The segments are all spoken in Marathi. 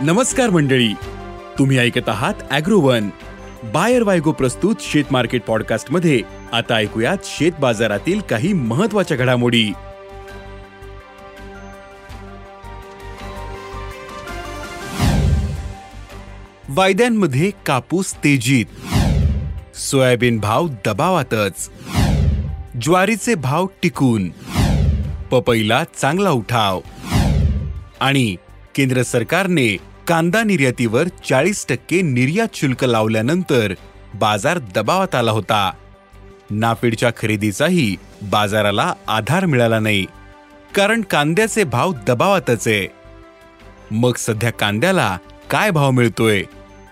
नमस्कार मंडळी. तुम्ही ऐकत आहात अॅग्रोवन. बायर वायगो प्रस्तुत शेत मार्केट पॉडकास्टमध्ये आता ऐकूयात शेत बाजारातील काही महत्त्वाच्या घडामोडी. वायद्यांमध्ये कापूस तेजीत. सोयाबीन भाव दबावातच. ज्वारीचे भाव टिकून. पपईला चांगला उठाव. आणि केंद्र सरकारने कांदा निर्यातीवर चाळीस टक्के निर्यात शुल्क लावल्यानंतर बाजार दबावात आला होता. नाफेडच्या खरेदीचाही बाजाराला आधार मिळाला नाही कारण कांद्याचे भाव दबावातच आहे. मग सध्या कांद्याला काय भाव मिळतोय?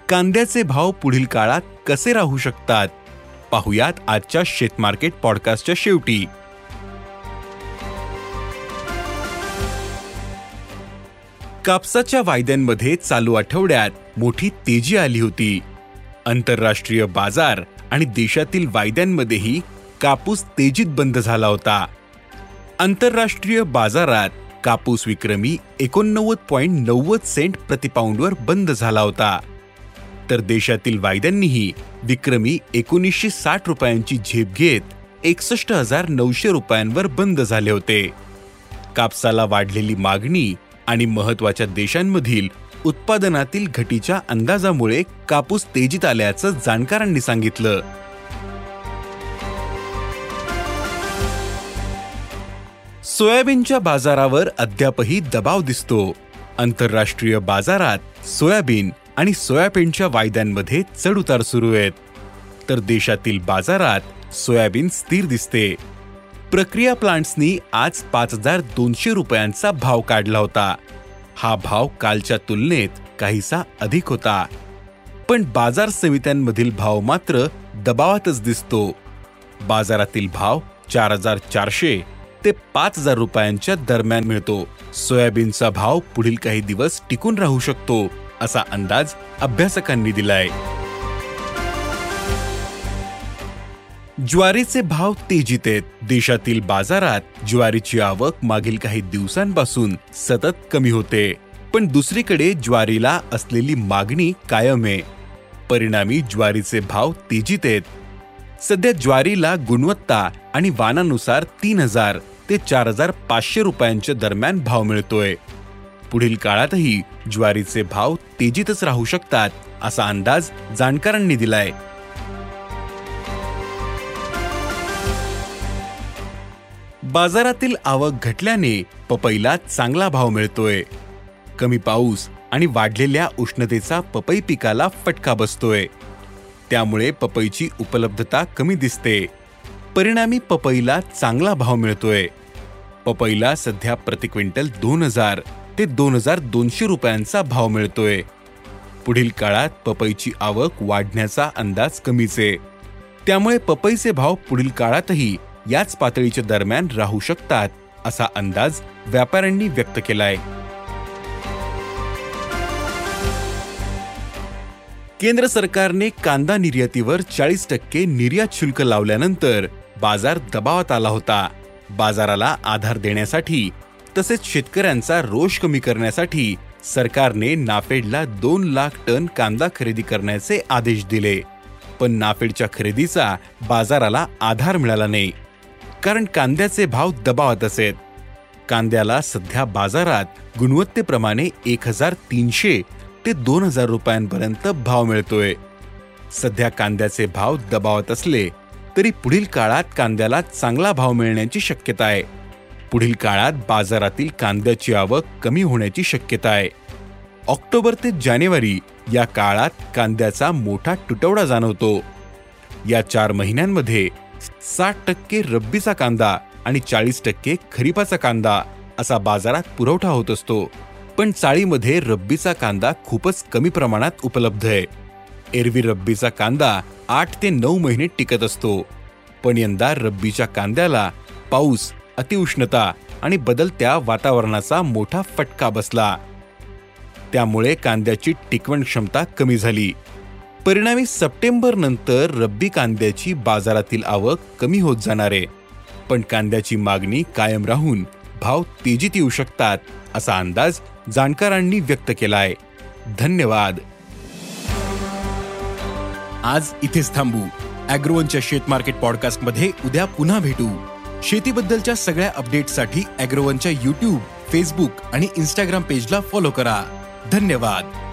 कांद्याचे भाव पुढील काळात कसे राहू शकतात? पाहुयात आजच्या शेतमार्केट पॉडकास्टच्या शेवटी. कापसाच्या वायद्यांमध्ये चालू आठवड्यात मोठी तेजी आली होती. आंतरराष्ट्रीय बाजार आणि देशातील वायद्यांमध्येही कापूस तेजीत बंद झाला होता. आंतरराष्ट्रीय बाजारात कापूस विक्रमी एकोणनव्वद पॉईंट नव्वद सेंट प्रतिपाऊंडवर बंद झाला होता. तर देशातील वायद्यांनीही विक्रमी एकोणीसशे साठ रुपयांची झेप घेत एकसष्ट हजार नऊशे रुपयांवर बंद झाले होते. कापसाला वाढलेली मागणी आणि महत्त्वाच्या देशांमधील उत्पादनातील घटीच्या अंदाजामुळे कापूस तेजीत आल्याचं जाणकारांनी सांगितलं. सोयाबीनच्या बाजारावर अद्यापही दबाव दिसतो. आंतरराष्ट्रीय बाजारात सोयाबीन आणि सोयाबीनच्या वायद्यांमध्ये चढउतार सुरू आहेत. तर देशातील बाजारात सोयाबीन स्थिर दिसते. प्रक्रिया प्लांट्सनी आज पाच हजार दोनशे रुपयांचा भाव काढला होता. हा भाव कालच्या तुलनेत काहीसा अधिक होता. पण बाजार समित्यांमधील भाव मात्र दबावातच दिसतो. बाजारातील भाव चार हजार चारशे ते पाच हजार रुपयांच्या दरम्यान मिळतो. सोयाबीनचा भाव पुढील काही दिवस टिकून राहू शकतो असा अंदाज अभ्यासकांनी दिलाय. ज्वारीचे भाव तेजीत आहेत. देशातील बाजारात ज्वारीची आवक मागील काही दिवसांपासून सतत कमी होते. पण दुसरीकडे ज्वारीला असलेली मागणी कायम आहे. परिणामी ज्वारीचे भाव तेजीत आहेत. सध्या ज्वारीला गुणवत्ता आणि वानानुसार तीन हजार ते चार हजार पाचशे रुपयांच्या दरम्यान भाव मिळतोय. पुढील काळातही ज्वारीचे भाव तेजीतच राहू शकतात असा अंदाज जाणकारांनी दिलाय. बाजारातील आवक घटल्याने पपईला चांगला भाव मिळतोय. कमी पाऊस आणि वाढलेल्या उष्णतेचा पपई पिकाला फटका बसतोय. त्यामुळे पपईची उपलब्धता कमी दिसते. परिणामी पपईला चांगला भाव मिळतोय. पपईला सध्या प्रति क्विंटल दोन हजार ते दोन हजार दोनशे रुपयांचा भाव मिळतोय. पुढील काळात पपईची आवक वाढण्याचा अंदाज कमीच आहे. त्यामुळे पपईचे भाव पुढील काळातही याच पातळीच्या दरम्यान राहू शकतात असा अंदाज व्यापाऱ्यांनी व्यक्त केलाय. केंद्र सरकारने कांदा निर्यातीवर चाळीस टक्के निर्यात शुल्क लावल्यानंतर बाजार दबावात आला होता. बाजाराला आधार देण्यासाठी तसेच शेतकऱ्यांचा रोष कमी करण्यासाठी सरकारने नाफेडला दोन लाख टन कांदा खरेदी करण्याचे आदेश दिले. पण नाफेडच्या खरेदीचा बाजाराला आधार मिळाला नाही. कारण कांद्याचे भाव दबावात असेत. कांद्याला सध्या बाजारात गुणवत्तेप्रमाणे एक हजार तीनशे ते दोन हजार रुपयांपर्यंत भाव मिळतोय. सध्या कांद्याचे भाव दबावत असले तरी पुढील काळात कांद्याला चांगला भाव मिळण्याची शक्यता आहे. पुढील काळात बाजारातील कांद्याची आवक कमी होण्याची शक्यता आहे. ऑक्टोबर ते जानेवारी या काळात कांद्याचा मोठा तुटवडा जाणवतो. या चार महिन्यांमध्ये साठ टक्के रब्बीचा कांदा आणि चाळीस टक्के खरीपाचा कांदा असा बाजारात पुरवठा होत असतो. पण चाळीमध्ये रब्बीचा कांदा खूपच कमी प्रमाणात उपलब्ध आहे. एरवी रब्बीचा कांदा आठ ते नऊ महिने टिकत असतो. पण यंदा रब्बीच्या कांद्याला पाऊस अतिउष्णता आणि बदलत्या वातावरणाचा मोठा फटका बसला. त्यामुळे कांद्याची टिकवण क्षमता कमी झाली. परिणामी सप्टेंबर नंतर रब्बी कांद्याची बाजारातील आवक कमी होत जाणार आहे. पण कांद्याची मागणी कायम राहून भाव तेजीत येऊ शकतात असा अंदाज जाणकारांनी व्यक्त केला आहे धन्यवाद. आज इथेच थांबू. अॅग्रोवनच्या शेत मार्केट पॉडकास्टमध्ये उद्या पुन्हा भेटू. शेतीबद्दलच्या सगळ्या अपडेट्ससाठी अॅग्रोवनच्या युट्यूब फेसबुक आणि इन्स्टाग्राम पेजला फॉलो करा. धन्यवाद.